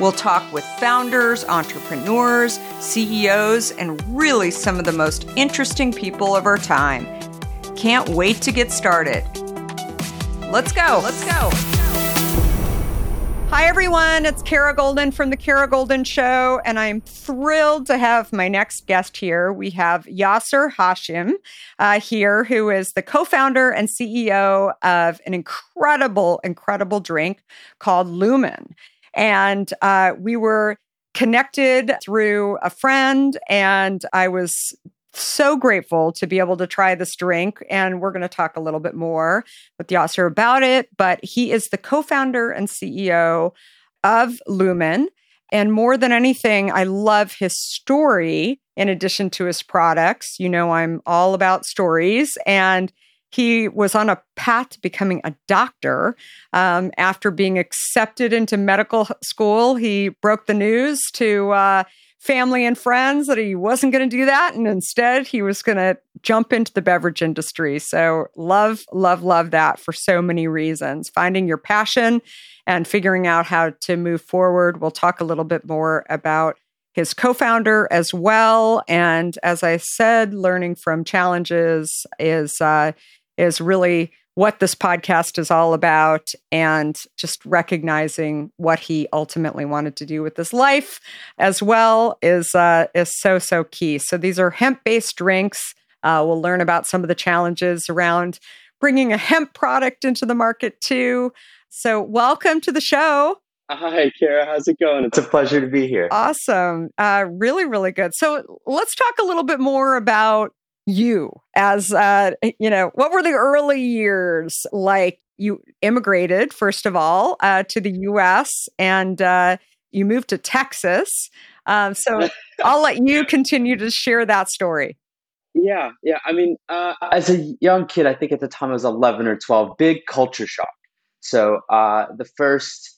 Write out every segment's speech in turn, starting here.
We'll talk with founders, entrepreneurs, CEOs, and really some of the most interesting people of our time. Can't wait to get started. Let's go. Let's go. Hi, everyone. It's Kara Goldin from The Kara Goldin Show, and I'm thrilled to have my next guest here. We have Yasir Hashim uh, here, who is the co founder and CEO of an incredible, incredible drink called Lumen. And uh, we were connected through a friend, and I was so grateful to be able to try this drink. And we're going to talk a little bit more with Yasir about it. But he is the co founder and CEO of Lumen. And more than anything, I love his story in addition to his products. You know, I'm all about stories. And he was on a path to becoming a doctor. Um, after being accepted into medical school, he broke the news to uh, family and friends that he wasn't going to do that. And instead, he was going to jump into the beverage industry. So, love, love, love that for so many reasons. Finding your passion and figuring out how to move forward. We'll talk a little bit more about his co founder as well. And as I said, learning from challenges is, uh, is really what this podcast is all about and just recognizing what he ultimately wanted to do with his life as well is uh, is so so key. So these are hemp based drinks. Uh, we'll learn about some of the challenges around bringing a hemp product into the market too. So welcome to the show. Hi, Kara. How's it going? It's a pleasure to be here. Awesome. Uh, really, really good. So let's talk a little bit more about you as uh, you know what were the early years like? You immigrated first of all uh, to the us and uh, you moved to texas. Um, so i'll let you continue to share that story. Yeah yeah i mean uh, as a young kid i think at the time i was 11 or 12 big culture shock. So uh, the first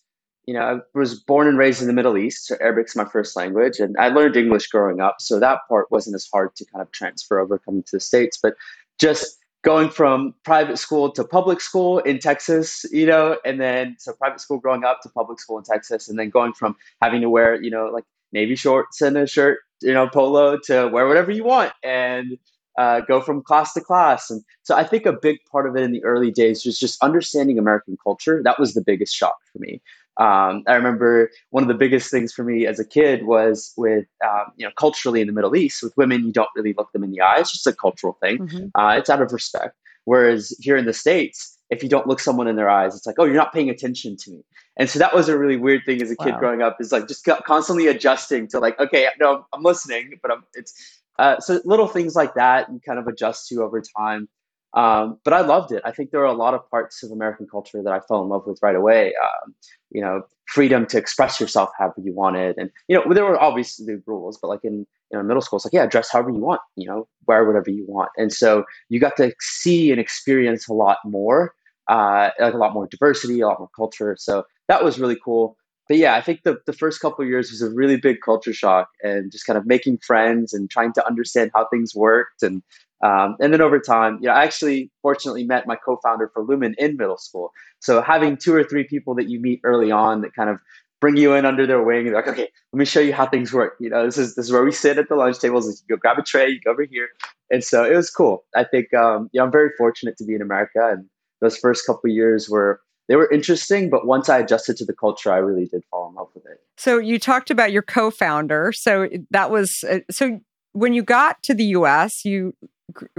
you know, I was born and raised in the Middle East, so Arabic's my first language, and I learned English growing up, so that part wasn't as hard to kind of transfer over coming to the States. But just going from private school to public school in Texas, you know, and then so private school growing up to public school in Texas, and then going from having to wear, you know, like navy shorts and a shirt, you know, polo to wear whatever you want and uh, go from class to class. And so I think a big part of it in the early days was just understanding American culture. That was the biggest shock for me. Um, I remember one of the biggest things for me as a kid was with, um, you know, culturally in the Middle East, with women, you don't really look them in the eye. It's just a cultural thing. Mm-hmm. Uh, it's out of respect. Whereas here in the States, if you don't look someone in their eyes, it's like, oh, you're not paying attention to me. And so that was a really weird thing as a kid wow. growing up is like just constantly adjusting to like, okay, no, I'm listening, but I'm, it's, uh, so little things like that you kind of adjust to over time. Um, but I loved it. I think there are a lot of parts of American culture that I fell in love with right away. Um, you know, freedom to express yourself however you wanted, and you know, there were obviously rules, but like in you know middle school, it's like yeah, dress however you want. You know, wear whatever you want, and so you got to see and experience a lot more, uh, like a lot more diversity, a lot more culture. So that was really cool. But yeah, I think the, the first couple years was a really big culture shock and just kind of making friends and trying to understand how things worked and um, and then over time, you know, I actually fortunately met my co-founder for Lumen in middle school. So having two or three people that you meet early on that kind of bring you in under their wing like, okay, let me show you how things work. You know, this is this is where we sit at the lunch tables. You go grab a tray, you go over here, and so it was cool. I think um, yeah, I'm very fortunate to be in America, and those first couple years were they were interesting, but once I adjusted to the culture, I really did fall in love with it. So you talked about your co-founder. So that was uh, so when you got to the U.S., you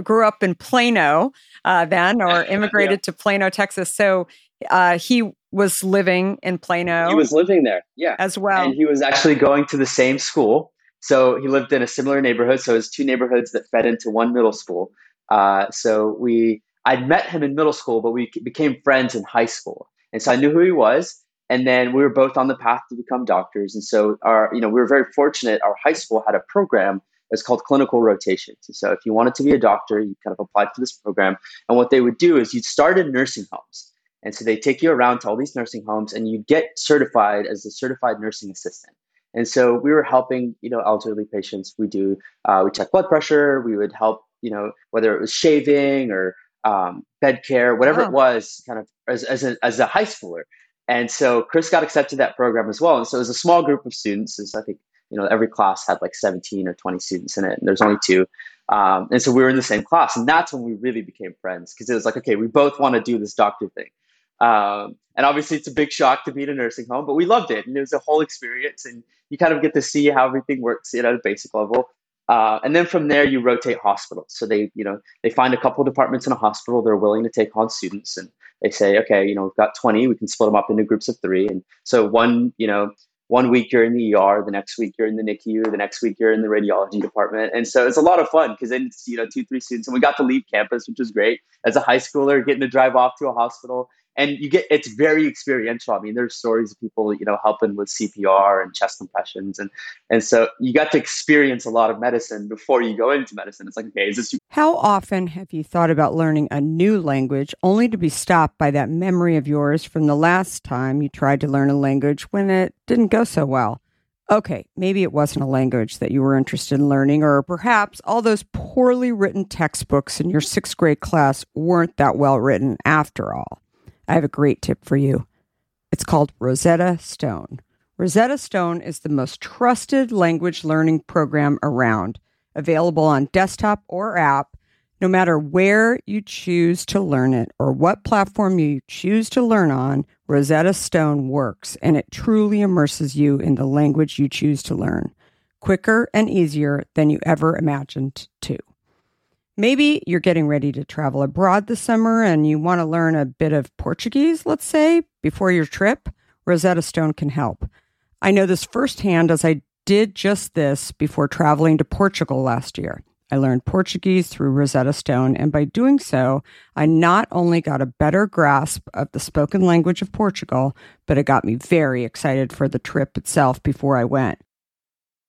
grew up in Plano uh, then, or immigrated yeah. to Plano, Texas. So uh, he was living in Plano. He was living there, yeah, as well. And he was actually going to the same school. So he lived in a similar neighborhood. So it was two neighborhoods that fed into one middle school. Uh, so we, I'd met him in middle school, but we became friends in high school, and so I knew who he was. and then we were both on the path to become doctors. And so our, you know, we were very fortunate. Our high school had a program it's called clinical rotations. So if you wanted to be a doctor, you kind of applied for this program. And what they would do is you'd start in nursing homes. And so they take you around to all these nursing homes and you get certified as a certified nursing assistant. And so we were helping, you know, elderly patients. We do, uh, we check blood pressure. We would help, you know, whether it was shaving or um, bed care, whatever it was, kind of as, as, a, as a high schooler. And so Chris got accepted that program as well. And so it was a small group of students. Is I think you know every class had like 17 or 20 students in it, and there's only two. Um, and so we were in the same class, and that's when we really became friends because it was like, okay, we both want to do this doctor thing. Um, and obviously, it's a big shock to be in a nursing home, but we loved it, and it was a whole experience. And you kind of get to see how everything works you know, at a basic level. Uh, and then from there, you rotate hospitals. So they, you know, they find a couple departments in a hospital they're willing to take on students, and they say, okay, you know, we've got 20, we can split them up into groups of three. And so one, you know, one week you're in the ER, the next week you're in the NICU, the next week you're in the radiology department. And so it's a lot of fun because then it's, you know, two, three students. And we got to leave campus, which was great as a high schooler, getting to drive off to a hospital and you get it's very experiential. I mean, there's stories of people you know helping with CPR and chest compressions, and and so you got to experience a lot of medicine before you go into medicine. It's like, okay, is this? How often have you thought about learning a new language only to be stopped by that memory of yours from the last time you tried to learn a language when it didn't go so well? Okay, maybe it wasn't a language that you were interested in learning, or perhaps all those poorly written textbooks in your sixth grade class weren't that well written after all. I have a great tip for you. It's called Rosetta Stone. Rosetta Stone is the most trusted language learning program around, available on desktop or app, no matter where you choose to learn it or what platform you choose to learn on. Rosetta Stone works and it truly immerses you in the language you choose to learn, quicker and easier than you ever imagined to. Maybe you're getting ready to travel abroad this summer and you want to learn a bit of Portuguese, let's say, before your trip. Rosetta Stone can help. I know this firsthand as I did just this before traveling to Portugal last year. I learned Portuguese through Rosetta Stone, and by doing so, I not only got a better grasp of the spoken language of Portugal, but it got me very excited for the trip itself before I went.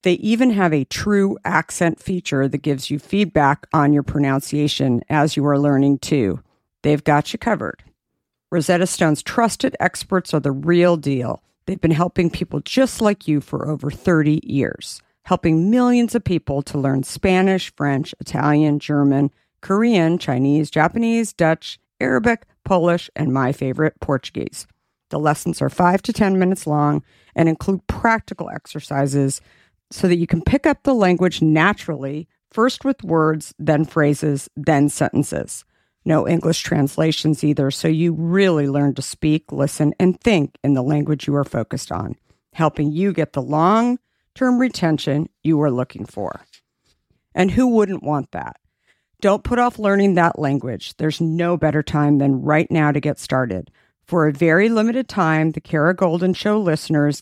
They even have a true accent feature that gives you feedback on your pronunciation as you are learning too. They've got you covered. Rosetta Stone's trusted experts are the real deal. They've been helping people just like you for over 30 years, helping millions of people to learn Spanish, French, Italian, German, Korean, Chinese, Japanese, Dutch, Arabic, Polish, and my favorite, Portuguese. The lessons are five to 10 minutes long and include practical exercises so that you can pick up the language naturally, first with words, then phrases, then sentences. No English translations either, so you really learn to speak, listen, and think in the language you are focused on, helping you get the long term retention you are looking for. And who wouldn't want that? Don't put off learning that language. There's no better time than right now to get started. For a very limited time, the Kara Goldin Show listeners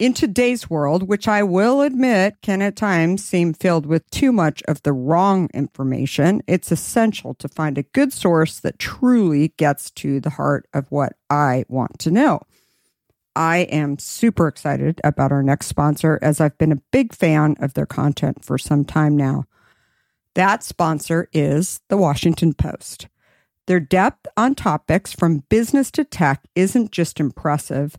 In today's world, which I will admit can at times seem filled with too much of the wrong information, it's essential to find a good source that truly gets to the heart of what I want to know. I am super excited about our next sponsor as I've been a big fan of their content for some time now. That sponsor is the Washington Post. Their depth on topics from business to tech isn't just impressive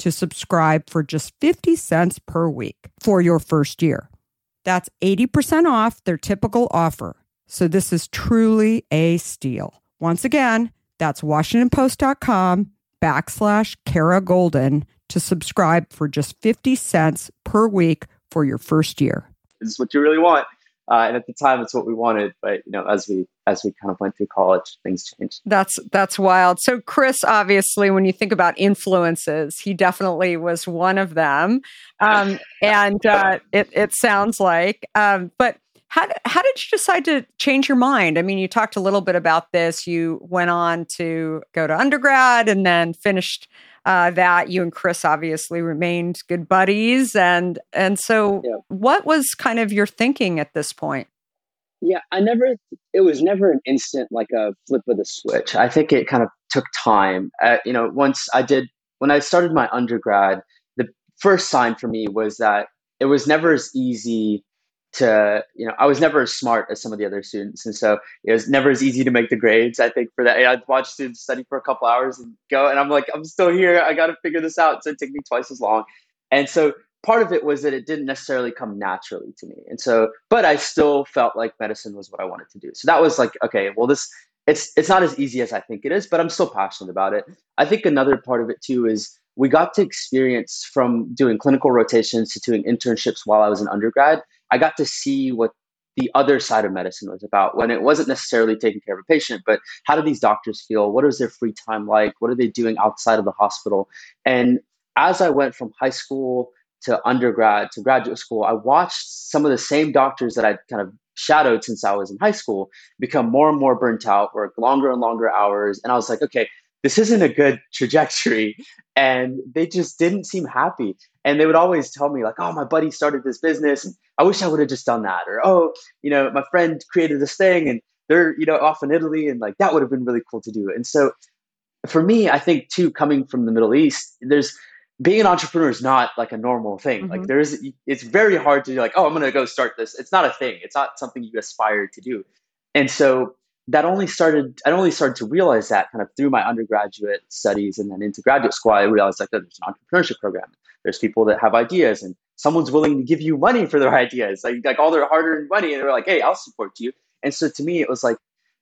to subscribe for just 50 cents per week for your first year. That's 80% off their typical offer. So this is truly a steal. Once again, that's WashingtonPost.com backslash Kara Goldin to subscribe for just 50 cents per week for your first year. This is what you really want. Uh, and at the time, it's what we wanted. But you know, as we as we kind of went through college, things changed. That's that's wild. So Chris, obviously, when you think about influences, he definitely was one of them, um, and uh, it it sounds like. Um, but how how did you decide to change your mind? I mean, you talked a little bit about this. You went on to go to undergrad and then finished uh, that you and Chris obviously remained good buddies, and and so yeah. what was kind of your thinking at this point? Yeah, I never. It was never an instant like a flip of the switch. I think it kind of took time. Uh, you know, once I did when I started my undergrad, the first sign for me was that it was never as easy to you know i was never as smart as some of the other students. And so it was never as easy to make the grades i think for that. I'd watch students study for a couple hours and go and i'm like i'm still here. I got to figure this out. So it took me twice as long. And so part of it was that it didn't necessarily come naturally to me. And so but i still felt like medicine was what i wanted to do. So that was like okay well this it's it's not as easy as i think it is but i'm still passionate about it. I think another part of it too is we got to experience from doing clinical rotations to doing internships while i was an undergrad I got to see what the other side of medicine was about when it wasn't necessarily taking care of a patient, but how do these doctors feel? What is their free time like? What are they doing outside of the hospital? And as I went from high school to undergrad to graduate school, I watched some of the same doctors that I'd kind of shadowed since I was in high school become more and more burnt out, work longer and longer hours. And I was like, okay, this isn't a good trajectory. And they just didn't seem happy. And they would always tell me, like, oh, my buddy started this business. And I wish I would have just done that. Or, oh, you know, my friend created this thing and they're, you know, off in Italy. And like, that would have been really cool to do. And so for me, I think too, coming from the Middle East, there's, being an entrepreneur is not like a normal thing. Mm-hmm. Like there's, it's very hard to be like, oh, I'm going to go start this. It's not a thing. It's not something you aspire to do. And so that only started I only started to realize that kind of through my undergraduate studies and then into graduate school. I realized like oh, there's an entrepreneurship program. There's people that have ideas and someone's willing to give you money for their ideas, like like all their hard-earned money, and they're like, hey, I'll support you. And so to me, it was like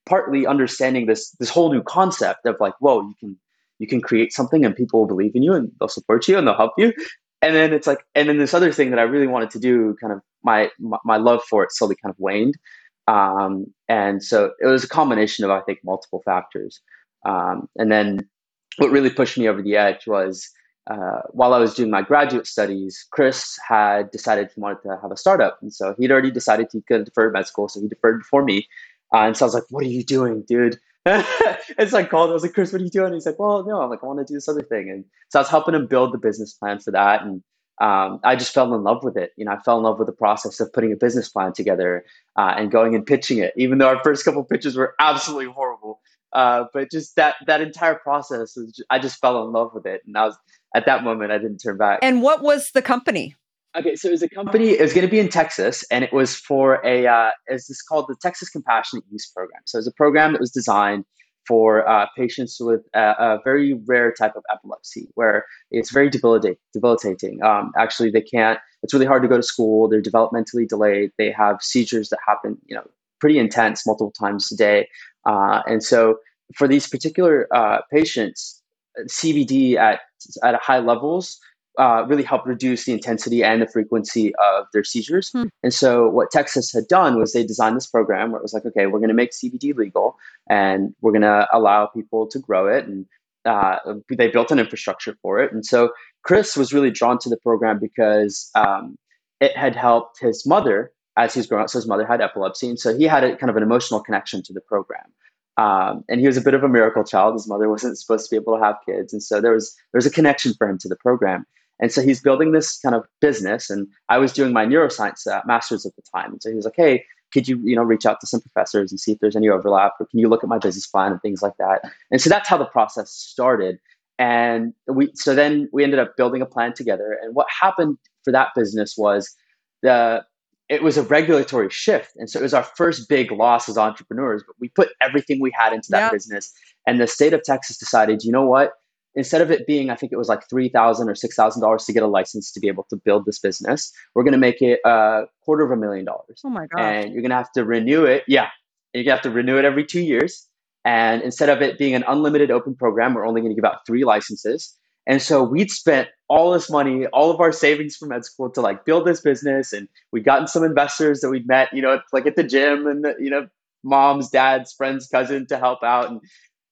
partly understanding this this whole new concept of like, whoa, you can you can create something and people will believe in you and they'll support you and they'll help you. And then it's like, and then this other thing that I really wanted to do, kind of my my, my love for it slowly kind of waned um, and so it was a combination of, I think, multiple factors. Um, and then what really pushed me over the edge was uh, while I was doing my graduate studies, Chris had decided he wanted to have a startup. And so he'd already decided he could defer med school. So he deferred before me. Uh, and so I was like, what are you doing, dude? and so I called. I was like, Chris, what are you doing? And he's like, well, no, I'm like, I want to do this other thing. And so I was helping him build the business plan for that. And um, I just fell in love with it. You know, I fell in love with the process of putting a business plan together uh, and going and pitching it. Even though our first couple pitches were absolutely horrible, uh, but just that that entire process, just, I just fell in love with it, and I was at that moment I didn't turn back. And what was the company? Okay, so it was a company. It was going to be in Texas, and it was for a. Uh, it's this called the Texas Compassionate Use Program. So it was a program that was designed for uh, patients with a, a, very rare type of epilepsy where it's very debilitating. debilitating. Um, actually, they can't, it's really hard to go to school. They're developmentally delayed. They have seizures that happen, you know, pretty intense multiple times a day. Uh, and so for these particular uh, patients, CBD at, at high levels uh, really help reduce the intensity and the frequency of their seizures. Hmm. And so, what Texas had done was they designed this program where it was like, okay, we're going to make CBD legal and we're going to allow people to grow it. And uh, they built an infrastructure for it. And so, Chris was really drawn to the program because um, it had helped his mother as he's growing up. So, his mother had epilepsy. And so, he had a kind of an emotional connection to the program. Um, and he was a bit of a miracle child. His mother wasn't supposed to be able to have kids, and so there was there was a connection for him to the program. And so he's building this kind of business. And I was doing my neuroscience uh, master's at the time. And so he was like, hey, could you, you know, reach out to some professors and see if there's any overlap or can you look at my business plan and things like that? And so that's how the process started. And we, so then we ended up building a plan together. And what happened for that business was the, it was a regulatory shift. And so it was our first big loss as entrepreneurs, but we put everything we had into that yeah. business. And the state of Texas decided, you know what? Instead of it being, I think it was like three thousand or six thousand dollars to get a license to be able to build this business, we're going to make it a quarter of a million dollars. Oh my god! And you're going to have to renew it. Yeah, you're going to have to renew it every two years. And instead of it being an unlimited open program, we're only going to give out three licenses. And so we'd spent all this money, all of our savings from med school to like build this business. And we'd gotten some investors that we'd met, you know, like at the gym and, the, you know, moms, dads, friends, cousin to help out. And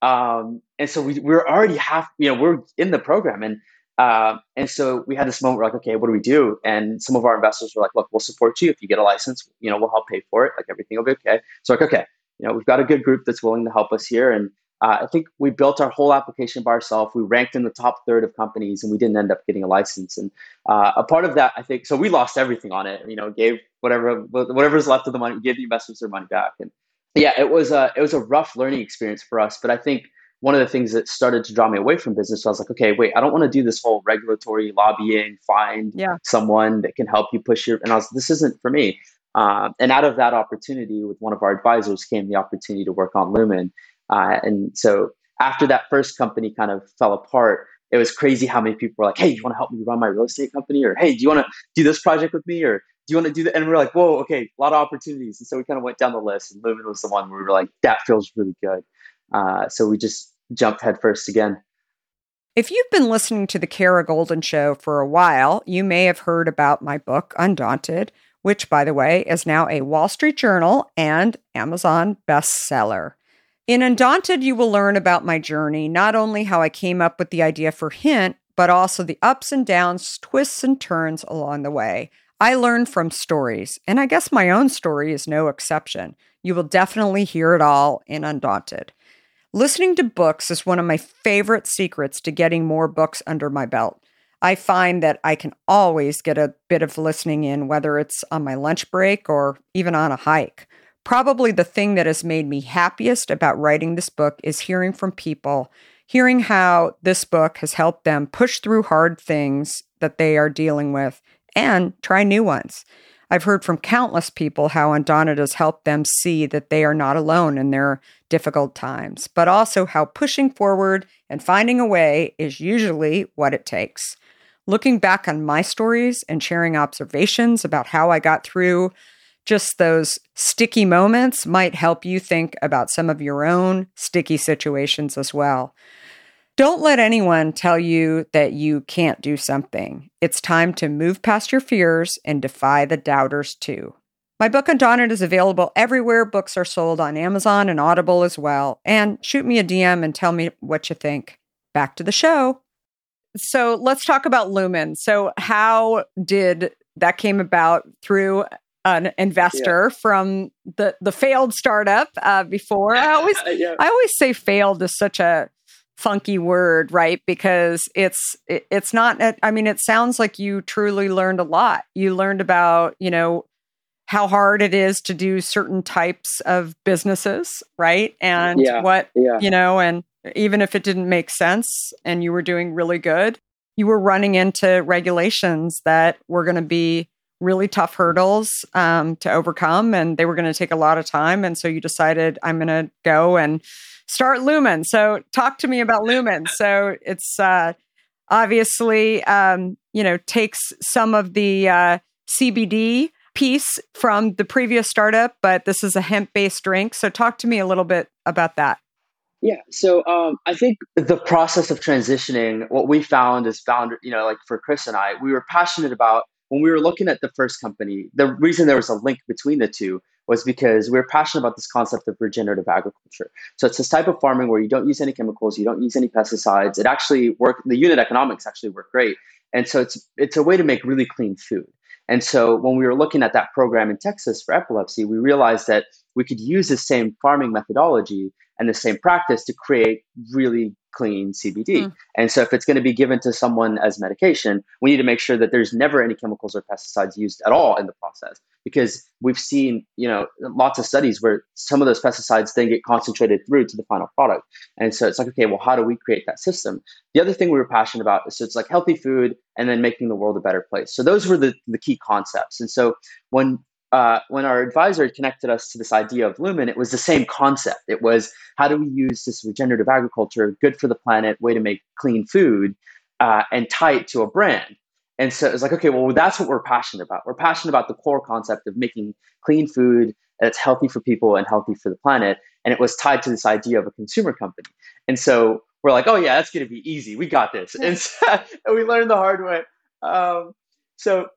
um, and so we, we're already half, you know, we're in the program. And, uh, and so we had this moment where like, okay, what do we do? And some of our investors were like, look, we'll support you. If you get a license, you know, we'll help pay for it. Like everything will be okay. So like, okay, you know, we've got a good group that's willing to help us here. And uh, I think we built our whole application by ourselves. We ranked in the top third of companies, and we didn't end up getting a license. And uh, a part of that, I think, so we lost everything on it. You know, gave whatever whatever's left of the money, gave the investors their money back. And yeah, it was a it was a rough learning experience for us. But I think one of the things that started to draw me away from business, so I was like, okay, wait, I don't want to do this whole regulatory lobbying, find yeah. someone that can help you push your. And I was, this isn't for me. Uh, and out of that opportunity, with one of our advisors, came the opportunity to work on Lumen. Uh, and so after that first company kind of fell apart, it was crazy how many people were like, "Hey, do you want to help me run my real estate company?" Or "Hey, do you want to do this project with me?" Or do you want to do that? And we are like, whoa, okay, a lot of opportunities. And so we kind of went down the list, and Lumen was the one where we were like, that feels really good. Uh, so we just jumped headfirst again. If you've been listening to the Kara Goldin Show for a while, you may have heard about my book, Undaunted, which, by the way, is now a Wall Street Journal and Amazon bestseller. In Undaunted, you will learn about my journey, not only how I came up with the idea for Hint, but also the ups and downs, twists and turns along the way. I learn from stories, and I guess my own story is no exception. You will definitely hear it all in Undaunted. Listening to books is one of my favorite secrets to getting more books under my belt. I find that I can always get a bit of listening in, whether it's on my lunch break or even on a hike. Probably the thing that has made me happiest about writing this book is hearing from people, hearing how this book has helped them push through hard things that they are dealing with and try new ones. I've heard from countless people how Undaunted has helped them see that they are not alone in their difficult times, but also how pushing forward and finding a way is usually what it takes. Looking back on my stories and sharing observations about how I got through just those sticky moments might help you think about some of your own sticky situations as well. Don't let anyone tell you that you can't do something. It's time to move past your fears and defy the doubters too. My book on Undaunted is available everywhere books are sold on Amazon and Audible as well. And shoot me a DM and tell me what you think. Back to the show. So let's talk about Lumen. So how did that came about through an investor yeah. from the the failed startup uh, before? I always yeah. I always say failed is such a funky word, right? Because it's it, it's not. I mean, it sounds like you truly learned a lot. You learned about you know how hard it is to do certain types of businesses, right? And yeah, what yeah. you know, and even if it didn't make sense and you were doing really good, you were running into regulations that were going to be really tough hurdles um, to overcome and they were going to take a lot of time and so you decided i'm going to go and start Lumen. So talk to me about Lumen. So it's uh, obviously, um, you know, takes some of the uh, CBD piece from the previous startup, but this is a hemp based drink. So talk to me a little bit about that. Yeah. So um, I think the process of transitioning, what we found is found, you know, like for Chris and I, we were passionate about when we were looking at the first company, the reason there was a link between the two was because we are passionate about this concept of regenerative agriculture. So it's this type of farming where you don't use any chemicals, you don't use any pesticides. It actually work. The unit economics actually work great, and so it's it's a way to make really clean food. And so when we were looking at that program in Texas for epilepsy, we realized that we could use the same farming methodology and the same practice to create really clean CBD. Mm. And so if it's going to be given to someone as medication, we need to make sure that there's never any chemicals or pesticides used at all in the process because we've seen, you know, lots of studies where some of those pesticides then get concentrated through to the final product. And so it's like, okay, well, how do we create that system? The other thing we were passionate about is so it's like healthy food and then making the world a better place. So those were the, the key concepts. And so when uh, when our advisor connected us to this idea of Lumen, it was the same concept. It was how do we use this regenerative agriculture, good for the planet, way to make clean food, uh, and tie it to a brand. And so it's like, okay, well, that's what we're passionate about. We're passionate about the core concept of making clean food that's healthy for people and healthy for the planet. And it was tied to this idea of a consumer company. And so we're like, oh, yeah, that's going to be easy. We got this. And, so, and we learned the hard way. Um, so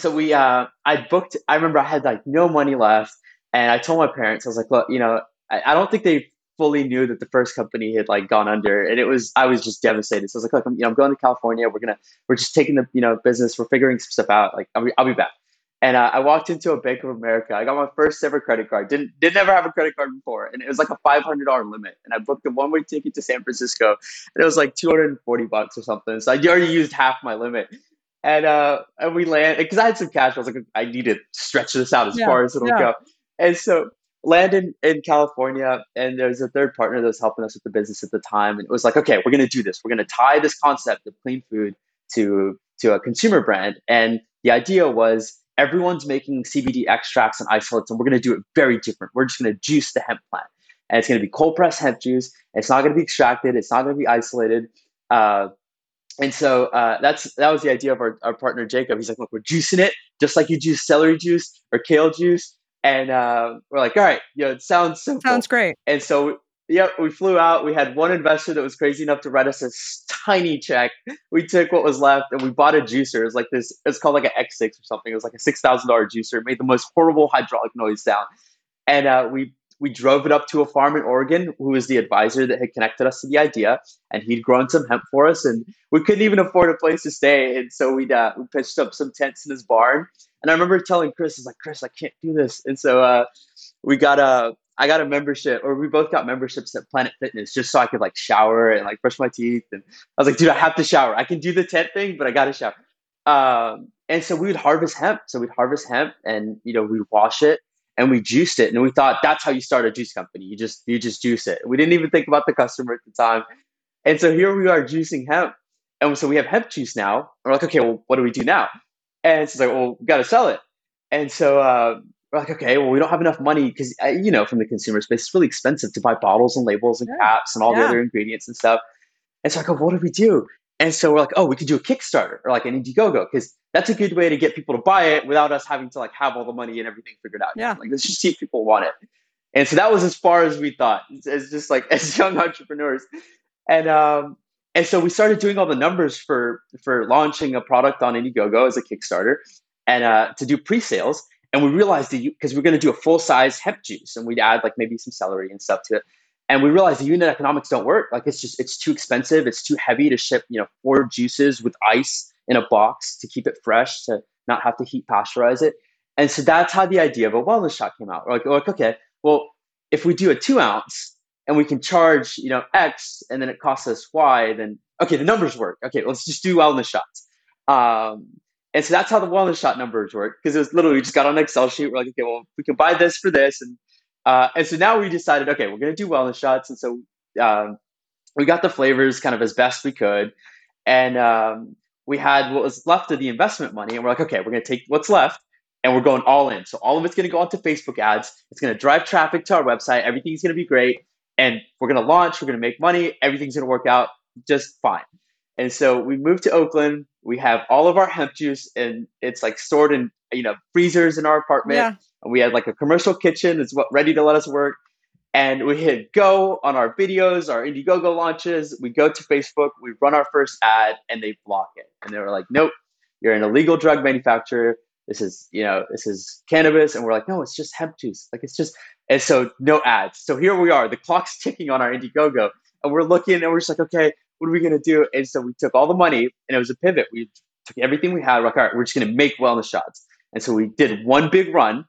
so we uh I booked I remember I had like no money left and I told my parents, I was like, look, you know, I, I don't think they fully knew that the first company had like gone under and it was I was just devastated. So I was like, look, I'm, you know, I'm going to California. We're gonna we're just taking the you know business. We're figuring some stuff out. Like I'll be, I'll be back. And uh, I walked into a Bank of America. I got my first ever credit card. Didn't didn't ever have a credit card before, and it was like a five hundred dollar limit. And I booked a one way ticket to San Francisco, and it was like two hundred and forty bucks or something. So I already used half my limit and uh, and we land because I had some cash. I was like, I need to stretch this out as yeah, far as it'll yeah. go. And so land in, in California, and there's a third partner that was helping us with the business at the time, and it was like, okay, we're gonna do this. We're gonna tie this concept of clean food to to a consumer brand, and the idea was everyone's making CBD extracts and isolates, and we're gonna do it very different. We're just gonna juice the hemp plant, and it's gonna be cold pressed hemp juice. It's not gonna be extracted. It's not gonna be isolated. Uh, and so uh, that's that was the idea of our, our partner Jacob. He's like, look, we're juicing it just like you juice celery juice or kale juice. And uh, we're like, all right, you know, it sounds simple. Sounds great. And so, yeah, we flew out. We had one investor that was crazy enough to write us a tiny check. We took what was left and we bought a juicer. It's like this. It's called like an X6 or something. It was like a six thousand dollar juicer. It made the most horrible hydraulic noise sound. And uh, we we drove it up to a farm in Oregon who was the advisor that had connected us to the idea, and he'd grown some hemp for us, and we couldn't even afford a place to stay, and so we uh, we pitched up some tents in his barn. And I remember telling Chris, "I was like, Chris, I can't do this," and so uh, we got a I got a membership, or we both got memberships at Planet Fitness just so I could like shower and like brush my teeth. And I was like, dude, I have to shower. I can do the tent thing, but I got to shower. Um, and so we would harvest hemp. So we'd harvest hemp and, you know, we'd wash it and we juiced it and we thought that's how you start a juice company. You just you just juice it. We didn't even think about the customer at the time. And so here we are juicing hemp and so we have hemp juice now. And we're like okay well what do we do now? And it's like well we got to sell it. And so uh, we're like okay well we don't have enough money because uh, you know from the consumer space it's really expensive to buy bottles and labels and caps and all yeah. the other ingredients and stuff. And so i go what do we do? And so we're like, oh, we could do a Kickstarter or like an Indiegogo because that's a good way to get people to buy it without us having to like have all the money and everything figured out. Yeah. Like let's just see if people want it. And so that was as far as we thought. It's just like as young entrepreneurs. And um and so we started doing all the numbers for for launching a product on Indiegogo as a Kickstarter and uh to do pre-sales. And we realized that because we're going to do a full size hemp juice and we'd add like maybe some celery and stuff to it and we realized the unit economics don't work like it's just it's too expensive it's too heavy to ship you know four juices with ice in a box to keep it fresh to not have to heat pasteurize it. And so that's how the idea of a wellness shot came out. We're like, like okay well if we do a two ounce and we can charge you know x and then it costs us y then okay the numbers work. Okay let's just do wellness shots. Um, and so that's how the wellness shot numbers work because it was literally we just got on an excel sheet. We're like okay well we can buy this for this. And uh, and so now we decided, okay, we're going to do wellness shots. And so um, we got the flavors kind of as best we could. And um, we had what was left of the investment money. And we're like, okay, we're going to take what's left and we're going all in. So all of it's going to go onto Facebook ads. It's going to drive traffic to our website. Everything's going to be great. and we're going to launch, we're going to make money, everything's going to work out just fine. And so we moved to Oakland. We have all of our hemp juice and it's like stored in, you know, freezers in our apartment. Yeah. And we had like a commercial kitchen that's what ready to let us work. And we hit go on our videos, our Indiegogo launches. We go to Facebook, we run our first ad, and they block it. And they were like, nope, you're an illegal drug manufacturer. This is, you know, this is cannabis. And we're like, no, it's just hemp juice. Like it's just, and so no ads. So here we are. The clock's ticking on our Indiegogo. And we're looking and we're just like, okay, what are we gonna do? And so we took all the money and it was a pivot. We took everything we had, We're like, all right, we're just gonna make wellness shots. And so we did one big run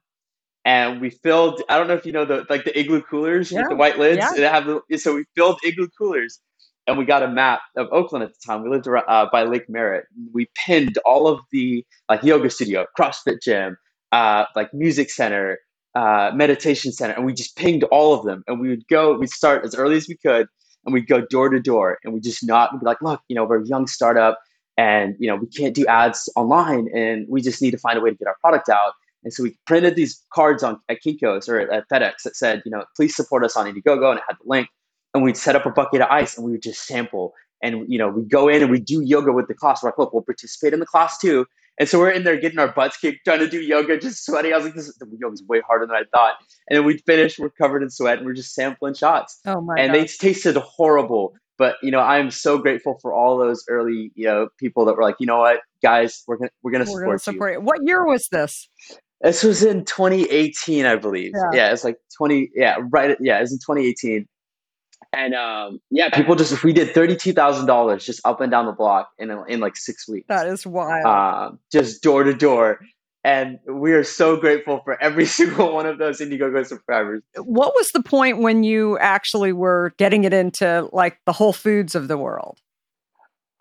and we filled I don't know if you know the like the igloo coolers Yeah. with the white lids. Yeah. And they have so we filled igloo coolers and we got a map of Oakland at the time. We lived around, uh, by Lake Merritt. We pinned all of the like yoga studio, CrossFit gym, uh, like music center, uh, meditation center, and we just pinged all of them. And we would go, we'd start as early as we could, and we'd go door to door, and we just not and be like, look, you know, we're a young startup, and you know, we can't do ads online, and we just need to find a way to get our product out. And so we printed these cards on at Kinko's or at FedEx that said, you know, please support us on Indiegogo, and it had the link. And we'd set up a bucket of ice, and we would just sample. And you know, we go in and we do yoga with the class. We're like, look, we'll participate in the class too. And so we're in there getting our butts kicked, trying to do yoga, just sweating. I was like, this the yoga's way harder than I thought. And then we'd finish, we're covered in sweat, and we're just sampling shots. Oh my and god. they tasted horrible. But you know, I'm so grateful for all those early, you know, people that were like, you know what, guys, we're gonna we're gonna We're support, gonna support you. What year was this? This was in 2018, I believe. Yeah. Yeah, it's like 20. Yeah, right. Yeah, it was in 2018. And um, yeah, people just we did thirty-two thousand dollars just up and down the block in in like six weeks, That is wild. um, just door to door. And we are so grateful for every single one of those Indiegogo subscribers. what was the point when you actually were getting it into like the Whole Foods of the world?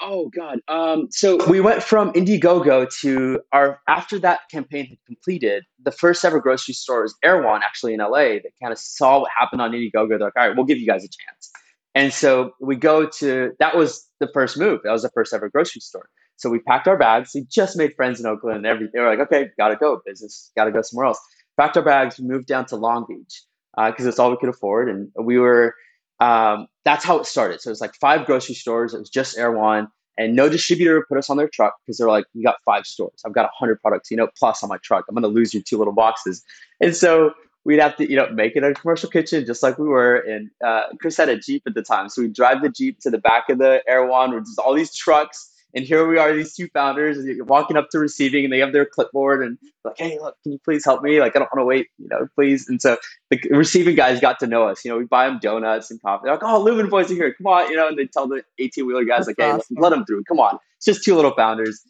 Oh God. Um, so we went from Indiegogo to our after that campaign had completed, the first ever grocery store was Erewhon actually in LA that kind of saw what happened on Indiegogo. They're like, all right, we'll give you guys a chance. And so we go to that was the first move. That was the first ever grocery store. So we packed our bags. We just made friends in Oakland and everything. They were like, okay, gotta go, business, gotta go somewhere else. Packed our bags, we moved down to Long Beach because that's all we could afford. And we were um, that's how it started. So it was like five grocery stores. It was just Erewhon, and no distributor put us on their truck because they're like, "You got five stores. I've got hundred products, you know, plus on my truck. I'm to lose your two little boxes." And so we'd have to, you know, make it a commercial kitchen just like we were. And uh, Chris had a Jeep at the time, so we'd drive the Jeep to the back of the Erewhon, with just all these trucks. And here we are, these two founders walking up to receiving, and they have their clipboard and like, "Hey, look, can you please help me? Like, I don't want to wait, you know, please." And so the receiving guys got to know us. You know, we buy them donuts and coffee. They're like, "Oh, Lumen boys are here. Come on!" You know, and they tell the eighteen wheeler guys like, "Hey, awesome. let them through. Come on." It's just two little founders,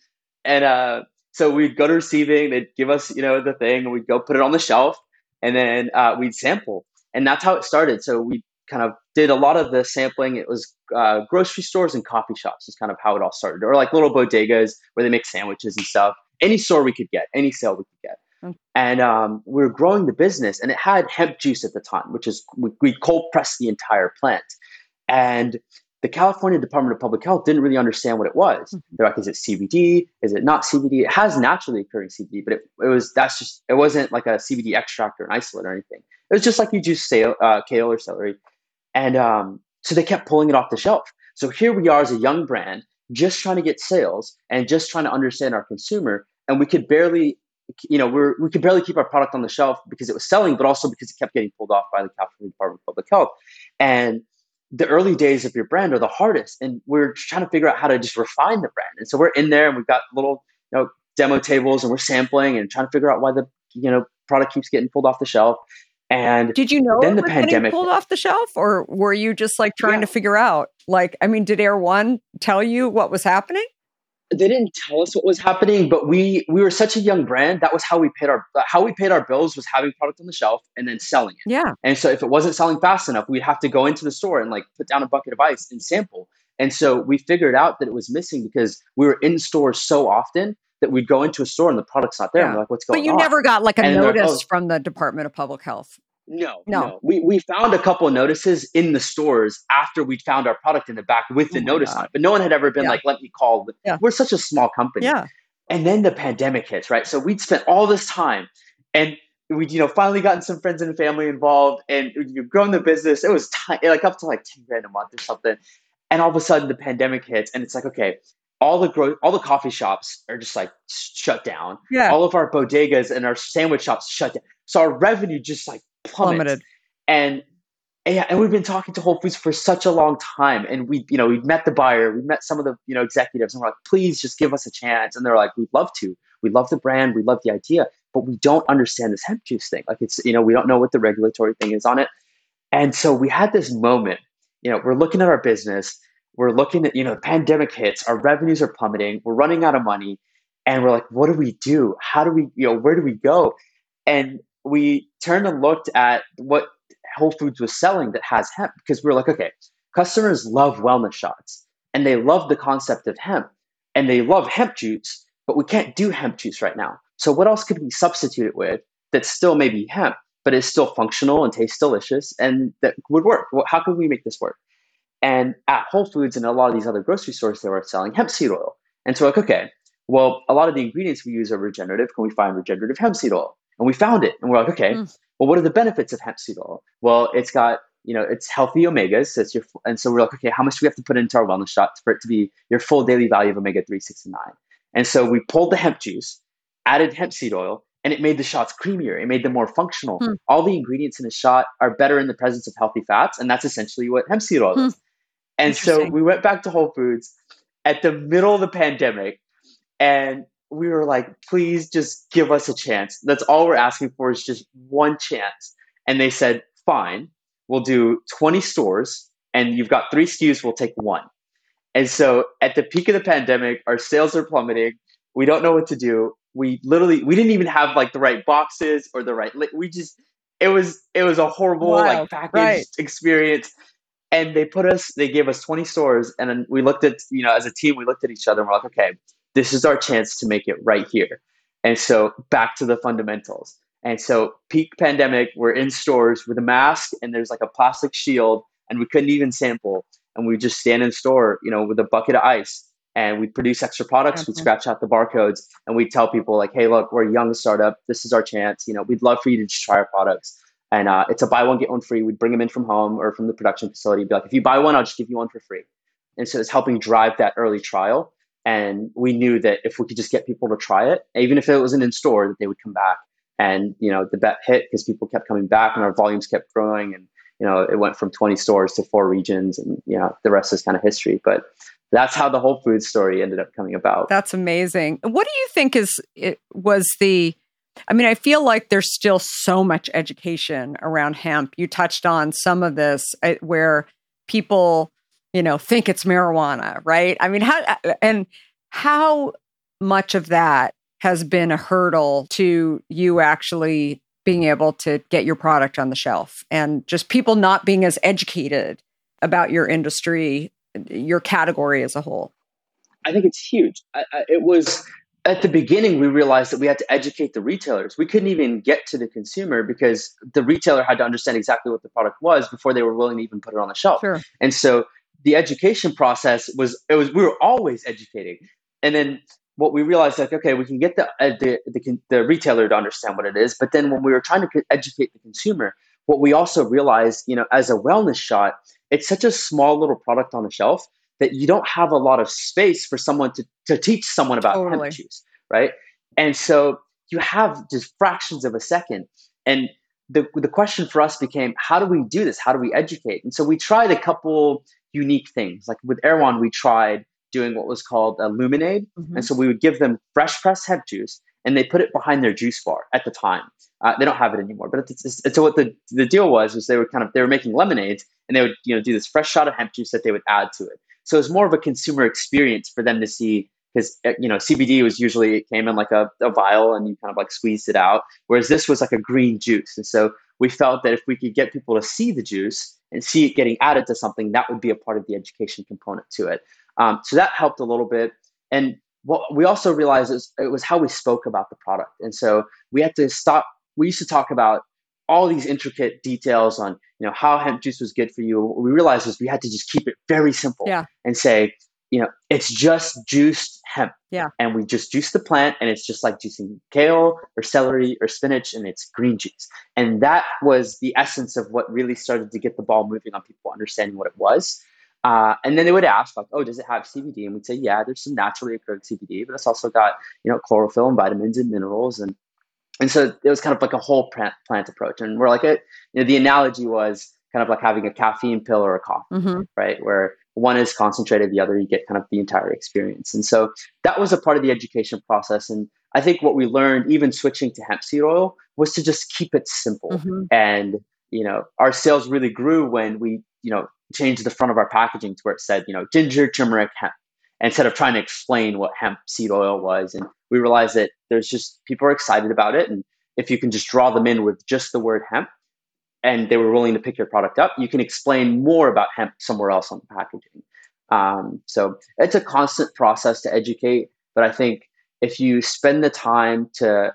and uh, so we'd go to receiving. They'd give us, you know, the thing, and we'd go put it on the shelf, and then uh, we'd sample, and that's how it started. So we kind of did a lot of the sampling. It was uh, grocery stores and coffee shops is kind of how it all started, or like little bodegas where they make sandwiches and stuff. Any store we could get, any sale we could get. And um, we were growing the business and it had hemp juice at the time which is we, we cold pressed the entire plant. And the california department of public health didn't really understand what it was. They're like is it cbd is it not cbd it has naturally occurring cbd but it, it was that's just it wasn't like a cbd extract or an isolate or anything. It was just like you juice sale, uh, kale or celery and um, so they kept pulling it off the shelf so here we are as a young brand just trying to get sales and just trying to understand our consumer and we could barely you know, we're, we could barely keep our product on the shelf because it was selling, but also because it kept getting pulled off by the California Department of Public Health. And the early days of your brand are the hardest. And we're trying to figure out how to just refine the brand. And so we're in there and we've got little, you know, demo tables and we're sampling and trying to figure out why the, you know, product keeps getting pulled off the shelf. And Did you know Then it the was pandemic pulled off the shelf, or were you just like trying Yeah. to figure out? Like, I mean, did Erewhon tell you what was happening? they didn't tell us what was happening, but we we were such a young brand. That was how we paid our how we paid our bills was having product on the shelf and then selling it. Yeah, And so if it wasn't selling fast enough, we'd have to go into the store and like put down a bucket of ice and sample. And so we figured out that it was missing because we were in stores so often that we'd go into a store and the product's not there. And Yeah. we're like, what's going on? but you on? never got like a And they're like, notice "Oh." from the Department of Public Health. No, No. no, We we found a couple of notices in the stores after we'd found our product in the back with the Oh notice on it, but no one had ever been Yeah. like, "Let me call." Yeah. We're such a small company, Yeah, and then the pandemic hits, right? So we'd spent all this time, and we'd, you know finally gotten some friends and family involved, and you've grown the business. It was t- like up to like ten grand a month or something, and all of a sudden the pandemic hits, and it's like okay, all the gro- all the coffee shops are just like shut down. Yeah. All of our bodegas and our sandwich shops shut down. So our revenue just like plummets. Plummeted. And yeah, and we've been talking to Whole Foods for such a long time, and we, you know, we met the buyer, we met some of the, you know, executives, and we're like, please just give us a chance. And they're like, we'd love to. We love the brand, we love the idea, but we don't understand this hemp juice thing. Like it's, you know, we don't know what the regulatory thing is on it. And so we had this moment. You know, we're looking at our business, we're looking at, you know, the pandemic hits, our revenues are plummeting, we're running out of money, and we're like, what do we do? How do we, you know, where do we go? And we turned and looked at what Whole Foods was selling that has hemp because we're like, okay, customers love wellness shots and they love the concept of hemp and they love hemp juice, but we can't do hemp juice right now. So what else could we substitute it with that's still maybe hemp, but is still functional and tastes delicious and that would work? Well, how could we make this work? And at Whole Foods and a lot of these other grocery stores, they were selling hemp seed oil. And so like, okay, well, a lot of the ingredients we use are regenerative. Can we find regenerative hemp seed oil? And we found it. And we're like, okay, Mm. well, what are the benefits of hemp seed oil? Well, it's got, you know, it's healthy omegas. So it's your, and so we're like, okay, how much do we have to put into our wellness shots for it to be your full daily value of omega 3, 6, and 9? And so we pulled the hemp juice, added hemp seed oil, and it made the shots creamier. It made them more functional. Hmm. All the ingredients in a shot are better in the presence of healthy fats. And that's essentially what hemp seed oil Hmm. is. And so we went back to Whole Foods at the middle of the pandemic and we were like, please just give us a chance. That's all we're asking for is just one chance. And they said, fine, we'll do 20 stores and you've got three SKUs, we'll take one. And so at the peak of the pandemic, our sales are plummeting. We don't know what to do. We literally, we didn't even have like the right boxes or the right, we just, it was, it was a horrible like packaged right. experience. And they put us, they gave us 20 stores. And then we looked at, you know, as a team, we looked at each other and we're like, okay, this is our chance to make it right here. And so back to the fundamentals. And so peak pandemic, we're in stores with a mask and there's like a plastic shield and we couldn't even sample. And we just stand in store, you know, with a bucket of ice and we produce extra products. We mm-hmm. scratch out the barcodes and we tell people like, hey, look, we're a young startup. This is our chance. You know, we'd love for you to just try our products. And uh, it's a buy one, get one free. We'd bring them in from home or from the production facility. Be like, if you buy one, I'll just give you one for free. And so it's helping drive that early trial. And we knew that if we could just get people to try it, even if it wasn't in store, that they would come back. And you know, the bet hit because people kept coming back, and our volumes kept growing. And you know, it went from 20 stores to four regions, and you know, the rest is kind of history. But that's how the Whole Foods story ended up coming about. That's amazing. What do you think is it was the I mean, I feel like there's still so much education around hemp. You touched on some of this uh, where people, you know, think it's marijuana, right? I mean, how and how much of that has been a hurdle to you actually being able to get your product on the shelf and just people not being as educated about your industry, your category as a whole. I think it's huge. I, I, it was at the beginning we realized that we had to educate the retailers. We couldn't even get to the consumer because the retailer had to understand exactly what the product was before they were willing to even put it on the shelf. Sure. And so the education process was it was we were always educating. And then what we realized like okay, we can get the uh, the, the the retailer to understand what it is, but then when we were trying to educate the consumer, what we also realized, you know, as a wellness shot, it's such a small little product on the shelf that you don't have a lot of space for someone to, to teach someone about Totally. hemp juice, right? And so you have just fractions of a second. And the, the question for us became, how do we do this? How do we educate? And so we tried a couple unique things. Like with Erewhon, we tried doing what was called a Luminade. Mhm. And so we would give them fresh pressed hemp juice and they put it behind their juice bar at the time. Uh, they don't have it anymore, but it's, it's, it's so what the, the deal was was they were kind of they were making lemonades and they would you know do this fresh shot of hemp juice that they would add to it. So it was more of a consumer experience for them to see because you know CBD was usually it came in like a, a vial and you kind of like squeezed it out, whereas this was like a green juice. And so we felt that if we could get people to see the juice and see it getting added to something, that would be a part of the education component to it. Um, so that helped a little bit. And what we also realized is it was how we spoke about the product. And so we had to stop. We used to talk about all these intricate details on you know how hemp juice was good for you. What we realized was we had to just keep it very simple Yeah. and say, you know, it's just juiced hemp. Yeah. And we just juice the plant and it's just like juicing kale or celery or spinach and it's green juice. And that was the essence of what really started to get the ball moving on people understanding what it was. Uh, and then they would ask, like, oh, does it have CBD? And we'd say, yeah, there's some naturally occurring CBD, but it's also got, you know, chlorophyll and vitamins and minerals. And and so it was kind of like a whole plant, plant approach. And we're like, it, you know, the analogy was kind of like having a caffeine pill or a coffee, Mm-hmm. right? Where one is concentrated, the other you get kind of the entire experience. And so that was a part of the education process. And I think what we learned, even switching to hemp seed oil, was to just keep it simple. Mm-hmm. And you know, our sales really grew when we, you know, changed the front of our packaging to where it said, you know, ginger, turmeric, hemp, instead of trying to explain what hemp seed oil was. And we realized that there's just people are excited about it, and if you can just draw them in with just the word hemp, and they were willing to pick your product up, you can explain more about hemp somewhere else on the packaging. Um, so it's a constant process to educate, but I think if you spend the time to,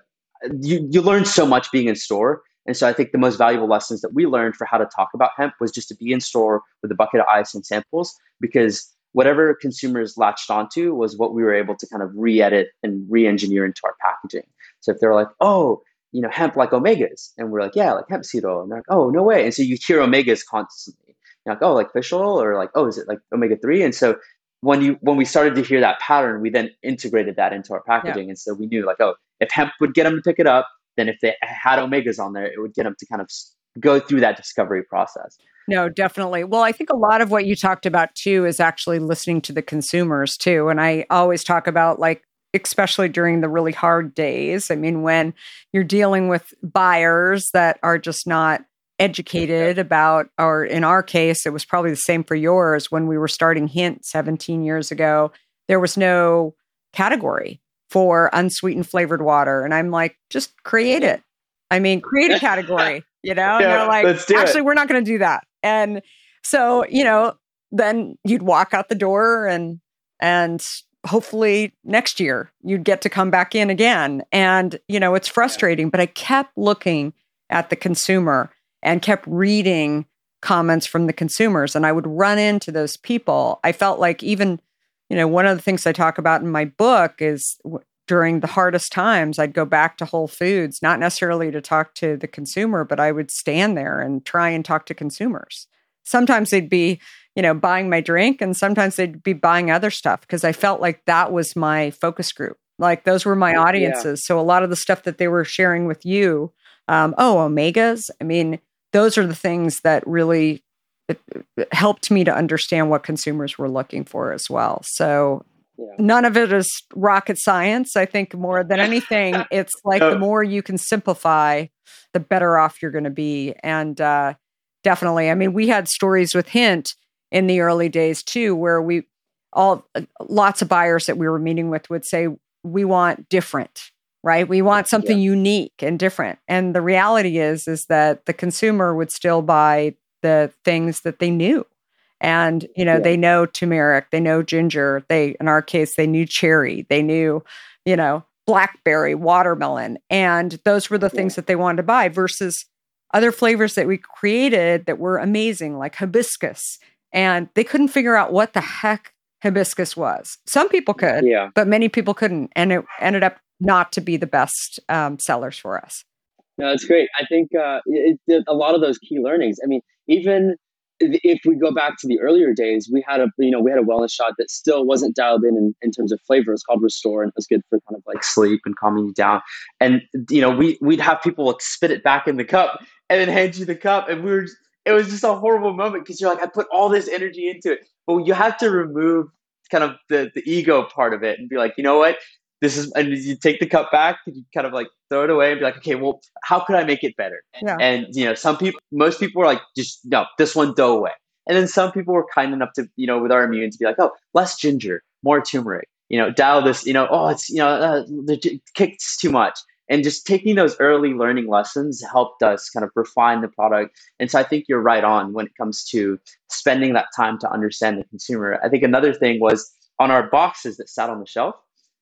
you you learn so much being in store. And so I think the most valuable lessons that we learned for how to talk about hemp was just to be in store with a bucket of ice and samples because whatever consumers latched onto was what we were able to kind of re-edit and re-engineer into our packaging. So if they're like, oh, you know, hemp like omegas, and we're like, yeah, like hemp seed oil, and they're like, oh, no way. And so you hear omegas constantly. You're like, oh, like fish oil, or like, oh, is it like omega three? And so when you when we started to hear that pattern, we then integrated that into our packaging, and so we knew like, oh, if hemp would get them to pick it up, then if they had omegas on there, it would get them to kind of go through that discovery process. No, definitely. Well, I think a lot of what you talked about too is actually listening to the consumers too. And I always talk about like, especially during the really hard days. I mean, when you're dealing with buyers that are just not educated about, or in our case, it was probably the same for yours when we were starting Hint 17 years ago, there was no category for unsweetened flavored water. And I'm like, just create it. I mean, create a category, you know? and Yeah, they're like, let's it. actually, we're not going to do that. And so, you know, then you'd walk out the door and, and hopefully next year you'd get to come back in again. And, you know, it's frustrating, but I kept looking at the consumer and kept reading comments from the consumers. And I would run into those people. I felt like even, you know, one of the things I talk about in my book is during the hardest times, I'd go back to Whole Foods, not necessarily to talk to the consumer, but I would stand there and try and talk to consumers. Sometimes they'd be, you know, buying my drink and sometimes they'd be buying other stuff because I felt like that was my focus group. Like those were my Yeah. audiences. So a lot of the stuff that they were sharing with you, um, oh, omegas. I mean, those are the things that really it, it helped me to understand what consumers were looking for as well. So Yeah. none of it is rocket science. I think more than anything, it's like the more you can simplify, the better off you're going to be. And uh, definitely, I mean, we had stories with Hint in the early days too, where we all lots of buyers that we were meeting with would say, "We want different." Right? We want something unique and different. And the reality is is that the consumer would still buy the things that they knew. And, you know, Yeah. they know turmeric, they know ginger, they in our case they knew cherry, they knew, you know, blackberry, watermelon, and those were the things that they wanted to buy versus other flavors that we created that were amazing like hibiscus. And they couldn't figure out what the heck hibiscus was. Some people could, Yeah. but many people couldn't and it ended up not to be the best um, sellers for us. No, that's great. I think uh, it, it, a lot of those key learnings. I mean, even if we go back to the earlier days, we had a you know we had a wellness shot that still wasn't dialed in in, in terms of flavor. It's called Restore, and it was good for kind of like like sleep and calming you down. And you know, we we'd have people like spit it back in the cup and then hand you the cup, and we were. It was just a horrible moment because you're like, I put all this energy into it, but you have to remove kind of the the ego part of it and be like, you know what, this is, and you take the cup back and you kind of like throw it away and be like, okay, well, how could I make it better? Yeah. And you know, some people, most people were like, just no, this one throw away. And then some people were kind enough to, you know, with our immune to be like, oh, less ginger, more turmeric. You know, dial this. You know, oh, it's you know, uh, the kicks too much. And just taking those early learning lessons helped us kind of refine the product. And so I think you're right on when it comes to spending that time to understand the consumer. I think another thing was on our boxes that sat on the shelf,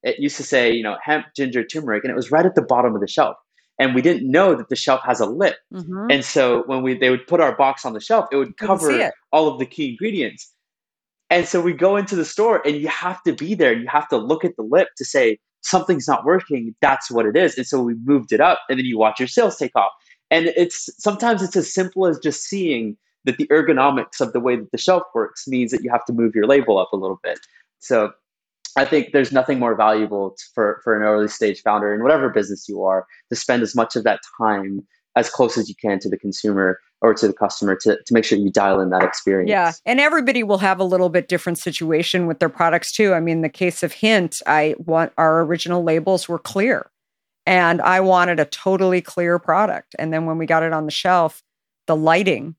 it used to say, you know, hemp, ginger, turmeric, and it was right at the bottom of the shelf. And we didn't know that the shelf has a lip. Mhm. And so when we they would put our box on the shelf, it would cover it. all of the key ingredients. And so we go into the store and you have to be there. You have to look at the lip to say, something's not working. That's what it is. And so we moved it up and then you watch your sales take off. And it's sometimes it's as simple as just seeing that the ergonomics of the way that the shelf works means that you have to move your label up a little bit. So I think there's nothing more valuable for, for an early stage founder in whatever business you are to spend as much of that time as close as you can to the consumer or to the customer to, to make sure you dial in that experience. Yeah. And everybody will have a little bit different situation with their products too. I mean, the case of Hint, I want our original labels were clear and I wanted a totally clear product. And then when we got it on the shelf, the lighting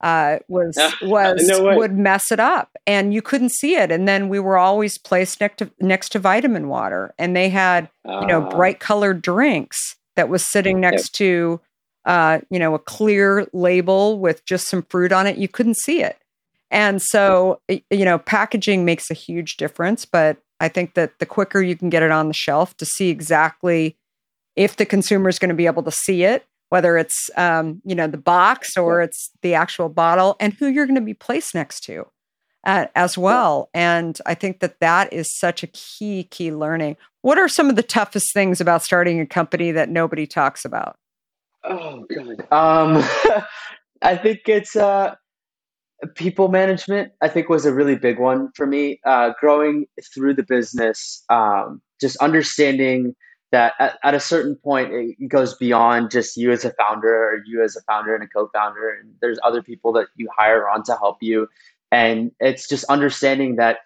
uh, was was no would mess it up, and you couldn't see it. And then we were always placed next to next to vitamin water, and they had uh, you know ah. bright colored drinks that was sitting next to uh, you know, a clear label with just some fruit on it, you couldn't see it. And so, you know, packaging makes a huge difference, but I think that the quicker you can get it on the shelf to see exactly if the consumer is going to be able to see it, whether it's, um, you know, the box or it's the actual bottle, and who you're going to be placed next to uh, as well. And I think that that is such a key, key learning. What are some of the toughest things about starting a company that nobody talks about? Oh god. Um, I think it's uh, people management. I think was a really big one for me. Uh, growing through the business, um, just understanding that at, at, a certain point it goes beyond just you as a founder or you as a founder and a co-founder, and there's other people that you hire on to help you, and it's just understanding that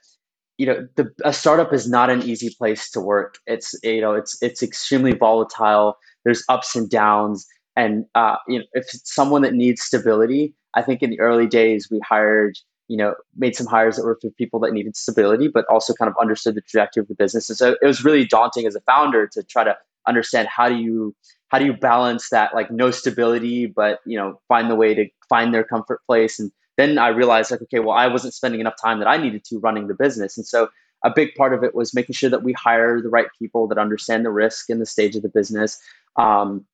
you know the a startup is not an easy place to work. It's you know it's it's extremely volatile. There's ups and downs and uh, you know, if it's someone that needs stability, I think in the early days we hired, you know, made some hires that were for people that needed stability, but also kind of understood the trajectory of the business. And so it was really daunting as a founder to try to understand how do you how do you balance that like no stability, but you know, find the way to find their comfort place. And then I realized like, okay, well, I wasn't spending enough time that I needed to running the business, and so a big part of it was making sure that we hire the right people that understand the risk and the stage of the business. Um,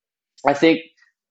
I think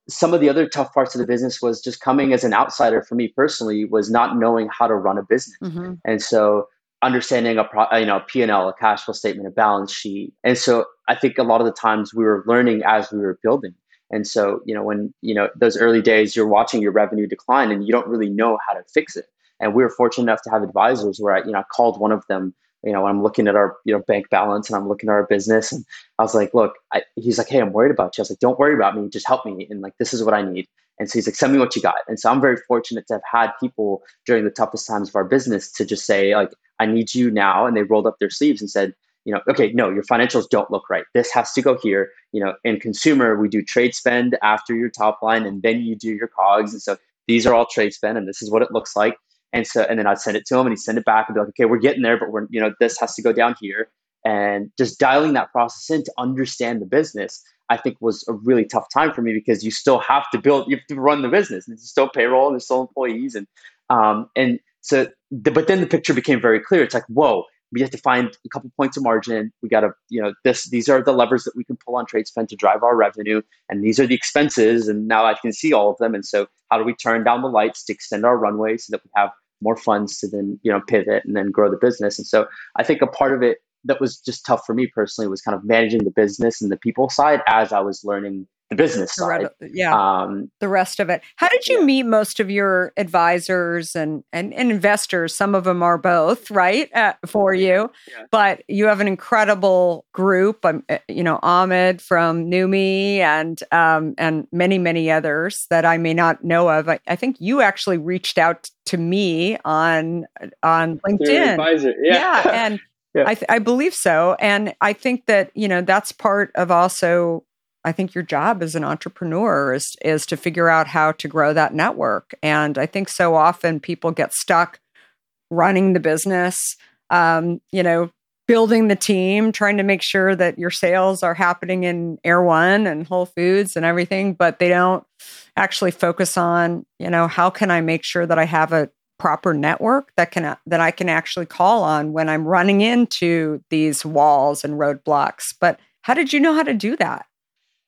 some of the other tough parts of the business was just coming as an outsider for me personally was not knowing how to run a business. Mm-hmm. And so understanding a pro, you know, P&L, a cash flow statement, a balance sheet. And so I think a lot of the times we were learning as we were building. And so, you know, when, you know, those early days you're watching your revenue decline and you don't really know how to fix it. And we were fortunate enough to have advisors where I, you know, I called one of them you know, I'm looking at our you know bank balance and I'm looking at our business, and I was like, look, I, he's like, hey, I'm worried about you. I was like, don't worry about me, just help me, and like this is what I need. And so he's like, send me what you got. And so I'm very fortunate to have had people during the toughest times of our business to just say like, I need you now, and they rolled up their sleeves and said, you know, okay, no, your financials don't look right. This has to go here. You know, in consumer, we do trade spend after your top line, and then you do your cogs, and so these are all trade spend, and this is what it looks like. And so, and then I'd send it to him and he'd send it back and be like, okay, we're getting there, but we're, you know, this has to go down here. And just dialing that process in to understand the business, I think was a really tough time for me because you still have to build, you have to run the business. And there's still payroll, and there's still employees. And, um, and so, the, but then the picture became very clear. It's like, whoa, we have to find a couple points of margin. We got to, you know, this, these are the levers that we can pull on trade spend to drive our revenue. And these are the expenses. And now I can see all of them. And so how do we turn down the lights to extend our runway so that we have more funds to then you know pivot and then grow the business and so i think a part of it that was just tough for me personally was kind of managing the business and the people side as i was learning the business side. yeah. Um, the rest of it. How did you yeah. meet most of your advisors and, and, and, investors? Some of them are both, right, uh, for you. Yeah. But you have an incredible group. Um, uh, you know, Ahmed from Numi and um, and many many others that I may not know of. I, I think you actually reached out to me on on LinkedIn. Advisor. Yeah. yeah and. I, th- I believe so. And I think that, you know, that's part of also I think your job as an entrepreneur is is to figure out how to grow that network. And I think so often people get stuck running the business, um, you know, building the team, trying to make sure that your sales are happening in Erewhon and Whole Foods and everything, but they don't actually focus on, you know, how can I make sure that I have a proper network that can that I can actually call on when I'm running into these walls and roadblocks. But how did you know how to do that?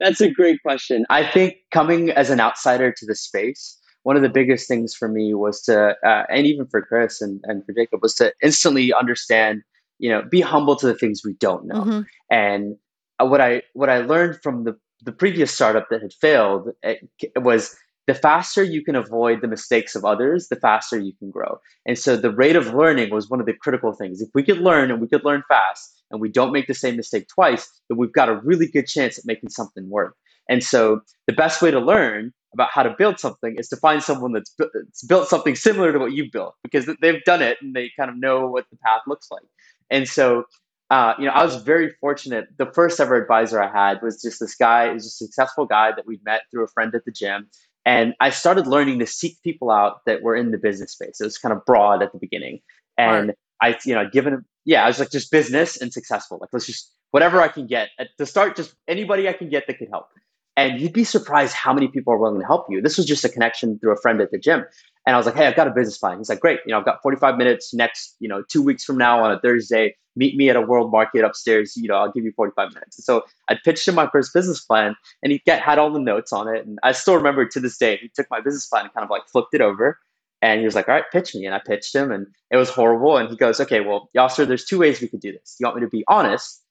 That's a great question. I think coming as an outsider to the space, one of the biggest things for me was to, uh, and even for Chris and, and for Jacob, was to instantly understand, you know, be humble to the things we don't know. Mhm. And uh, what I what I learned from the the previous startup that had failed it was the faster you can avoid the mistakes of others, the faster you can grow. And so the rate of learning was one of the critical things. If we could learn and we could learn fast and we don't make the same mistake twice, then we've got a really good chance at making something work. And so the best way to learn about how to build something is to find someone that's, bu- that's built something similar to what you've built because they've done it and they kind of know what the path looks like. And so uh, you know, I was very fortunate. The first ever advisor I had was just this guy, was a successful guy that we'd met through a friend at the gym. And I started learning to seek people out that were in the business space. It was kind of broad at the beginning. And I, you know, given yeah, I was like just business and successful. Like, let's just, whatever I can get at the start, just anybody I can get that could help. And you'd be surprised how many people are willing to help you. This was just a connection through a friend at the gym. And I was like, hey, I've got a business plan. He's like, great. You know, I've got 45 minutes next, you know, two weeks from now on a Thursday. Meet me at a world market upstairs. You know, I'll give you 45 minutes. And so I pitched him my first business plan and he get, had all the notes on it. And I still remember to this day, he took my business plan and kind of like flipped it over. And he was like, all right, pitch me. And I pitched him and it was horrible. And he goes, okay, well, Yasir, there's two ways we could do this. You want me to be honest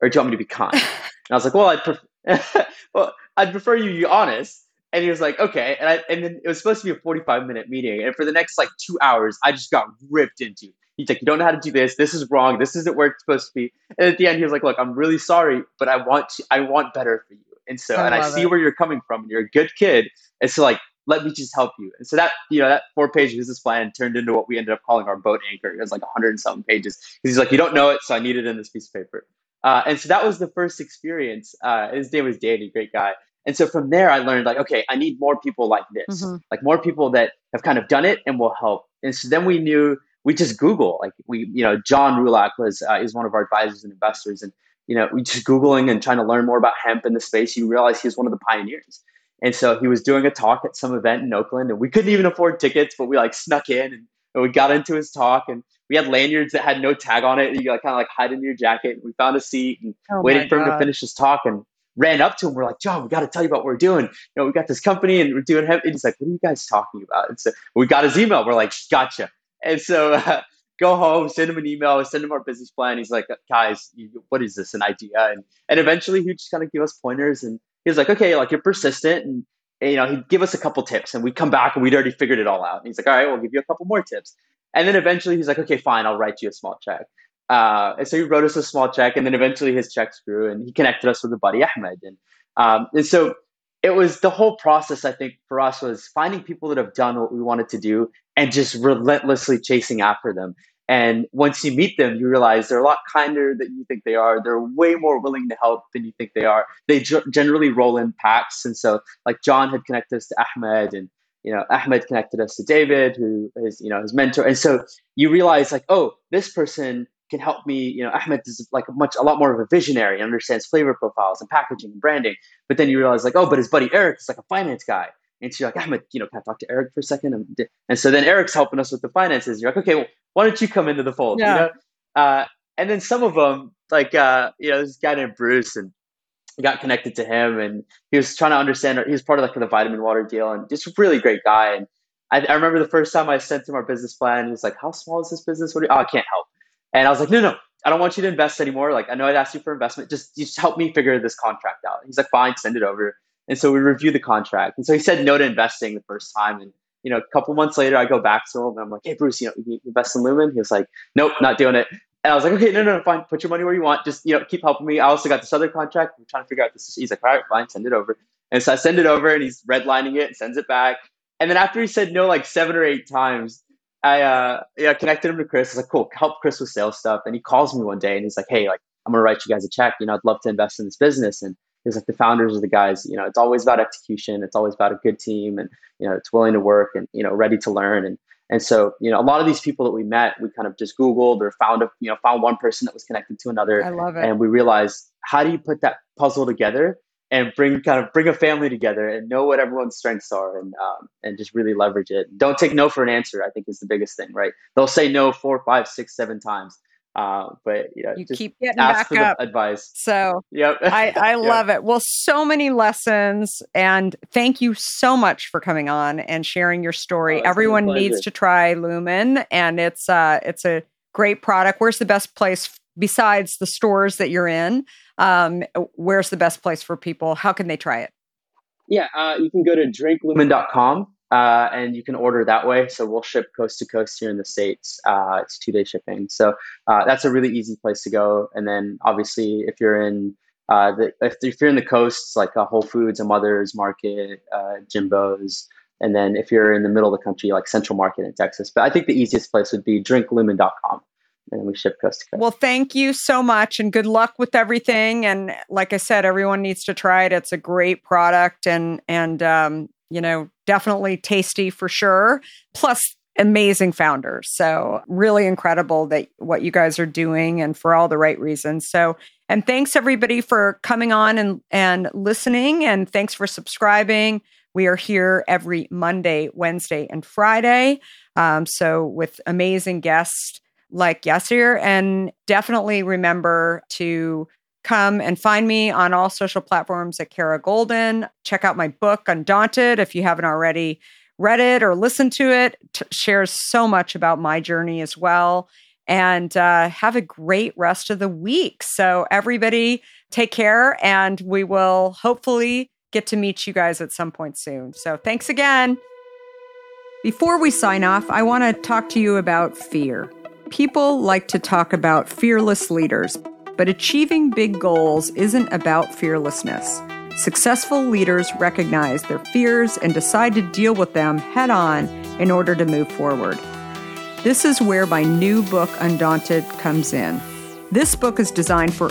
or do you want me to be kind? And I was like, well, I prefer, well, I'd prefer you be honest. And he was like, okay. And, I, and then it was supposed to be a 45 minute meeting. And for the next like two hours, I just got ripped into. He's like, you don't know how to do this. This is wrong. This isn't where it's supposed to be. And at the end, he was like, look, I'm really sorry, but I want to, I want better for you. And so, I and I see it. where you're coming from. And you're a good kid. And so, like, let me just help you. And so that, you know, that four page business plan turned into what we ended up calling our boat anchor. It was like 100 and something pages. Because he's like, you don't know it, so I need it in this piece of paper. Uh, and so that was the first experience. Uh, his name was Danny, great guy. And so from there, I learned like, okay, I need more people like this, Mhm. like more people that have kind of done it and will help. And so then we knew we just Google, like we, you know, John Roulac was uh, is one of our advisors and investors, and you know, we just googling and trying to learn more about hemp in the space. You realize he was one of the pioneers. And so he was doing a talk at some event in Oakland, and we couldn't even afford tickets, but we like snuck in and, and we got into his talk, and we had lanyards that had no tag on it. And you like, kind of like hide in your jacket. We found a seat and Oh waited for him to finish his talk and ran up to him. We're like, John, we got to tell you about what we're doing. You know, we got this company and we're doing hemp. And he's like, what are you guys talking about? And so we got his email. We're like, gotcha. And so uh, go home, send him an email, send him our business plan. He's like, guys, you, what is this, an idea? And, and eventually he just kind of give us pointers. And he was like, okay, like you're persistent. And, and, you know, he'd give us a couple tips and we'd come back and we'd already figured it all out. And he's like, all right, we'll give you a couple more tips. And then eventually he's like, okay, fine, I'll write you a small check. Uh, and so he wrote us a small check, and then eventually his checks grew, and he connected us with a buddy Ahmed, and um, and so it was the whole process. I think for us was finding people that have done what we wanted to do, and just relentlessly chasing after them. And once you meet them, you realize they're a lot kinder than you think they are. They're way more willing to help than you think they are. They ge- generally roll in packs, and so like John had connected us to Ahmed, and you know Ahmed connected us to David, who is you know his mentor, and so you realize like, oh, this person can help me. You know, Ahmed is like much a lot more of a visionary, and understands flavor profiles and packaging and branding. But then you realize like, oh, but his buddy Eric is like a finance guy. And so you're like, Ahmed, you know, can I talk to Eric for a second? And, and so then Eric's helping us with the finances. You're like, okay, well, why don't you come into the fold? Yeah. You know? Uh, and then some of them, like, uh, you know, this guy named Bruce, and got connected to him, and he was trying to understand. He was part of like the vitamin water deal, and just a really great guy. And I, I remember the first time I sent him our business plan. He was like, "How small is this business? What? Do you, oh, I can't help." And I was like, "No, no, I don't want you to invest anymore. Like, I know I'd asked you for investment. Just, just help me figure this contract out." He's like, "Fine, send it over." And so we reviewed the contract. And so he said no to investing the first time. And you know, a couple months later, I go back to him and I'm like, "Hey, Bruce, you know, you invest in Lumen?" He was like, "Nope, not doing it." And I was like, "Okay, no, no, no, fine. Put your money where you want. Just you know, keep helping me." I also got this other contract. I'm trying to figure out this. He's like, "All right, fine, send it over." And so I send it over, and he's redlining it and sends it back. And then after he said no like seven or eight times, I uh yeah connected him to Chris. I was like, cool, help Chris with sales stuff. And he calls me one day and he's like, hey, like I'm gonna write you guys a check. You know, I'd love to invest in this business. And he's like, the founders are the guys. You know, it's always about execution. It's always about a good team, and you know, it's willing to work and you know, ready to learn. And and so you know, a lot of these people that we met, we kind of just Googled or found a you know found one person that was connected to another, I love it. and we realized how do you put that puzzle together and bring kind of bring a family together and know what everyone's strengths are and um, and just really leverage it. Don't take no for an answer. I think is the biggest thing, right? They'll say no four, five, six, seven times, Uh, but you know, you just keep getting back up. advice. So Yep. I, I Yep. love it. Well, so many lessons. And thank you so much for coming on and sharing your story. Oh, it's been a Everyone needs to try Lumen and it's uh it's a great product. Where's the best place besides the stores that you're in? Um, where's the best place for people? How can they try it? Yeah, uh, you can go to drinklumen. Uh, and you can order that way. So we'll ship coast to coast here in the States. Uh, it's two day shipping. So uh, that's a really easy place to go. And then obviously, if you're in uh, the, if, if you're in the coasts, like Whole Foods, a Mother's Market, uh, Jimbo's, and then if you're in the middle of the country, like Central Market in Texas. But I think the easiest place would be drinklumen.com. And we ship coast to coast. Well, thank you so much and good luck with everything. And like I said, everyone needs to try it. It's a great product and and um, you know, definitely tasty for sure. Plus amazing founders. So really incredible that what you guys are doing and for all the right reasons. So and thanks everybody for coming on and and listening and thanks for subscribing. We are here every Monday, Wednesday, and Friday. Um, so with amazing guests like Yasir. And definitely remember to come and find me on all social platforms at Kara Goldin. Check out my book, Undaunted, if you haven't already read it or listened to it. Shares so much about my journey as well. And uh, have a great rest of the week. So, everybody, take care, and we will hopefully get to meet you guys at some point soon. So, thanks again. Before we sign off, I want to talk to you about fear. People like to talk about fearless leaders, but achieving big goals isn't about fearlessness. Successful leaders recognize their fears and decide to deal with them head on in order to move forward. This is where my new book, Undaunted, comes in. This book is designed for